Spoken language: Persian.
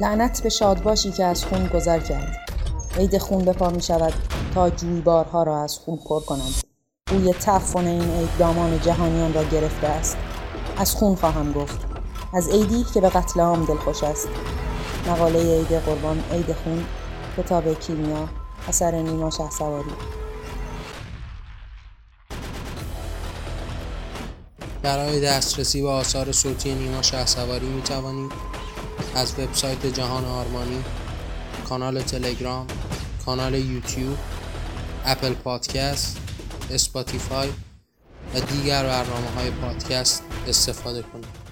لعنت به شادباشی که از خون گذر کرد. عید خون به پا می شود تا جویبارها را از خون پر کنند. بوی تعفن این عید دامان جهانیان را گرفته است. از خون خواهم گفت. از عیدی که به قتل عام دلخوش است. مقاله عید قربان عید خون کتاب کیمیا اثر نیما شه سواری برای دسترسی به آثار صوتی نیما شهسواری می توانید از وبسایت جهان آرمانی، کانال تلگرام، کانال یوتیوب، اپل پادکست، اسپاتیفای و دیگر برنامه های پادکست استفاده کنید.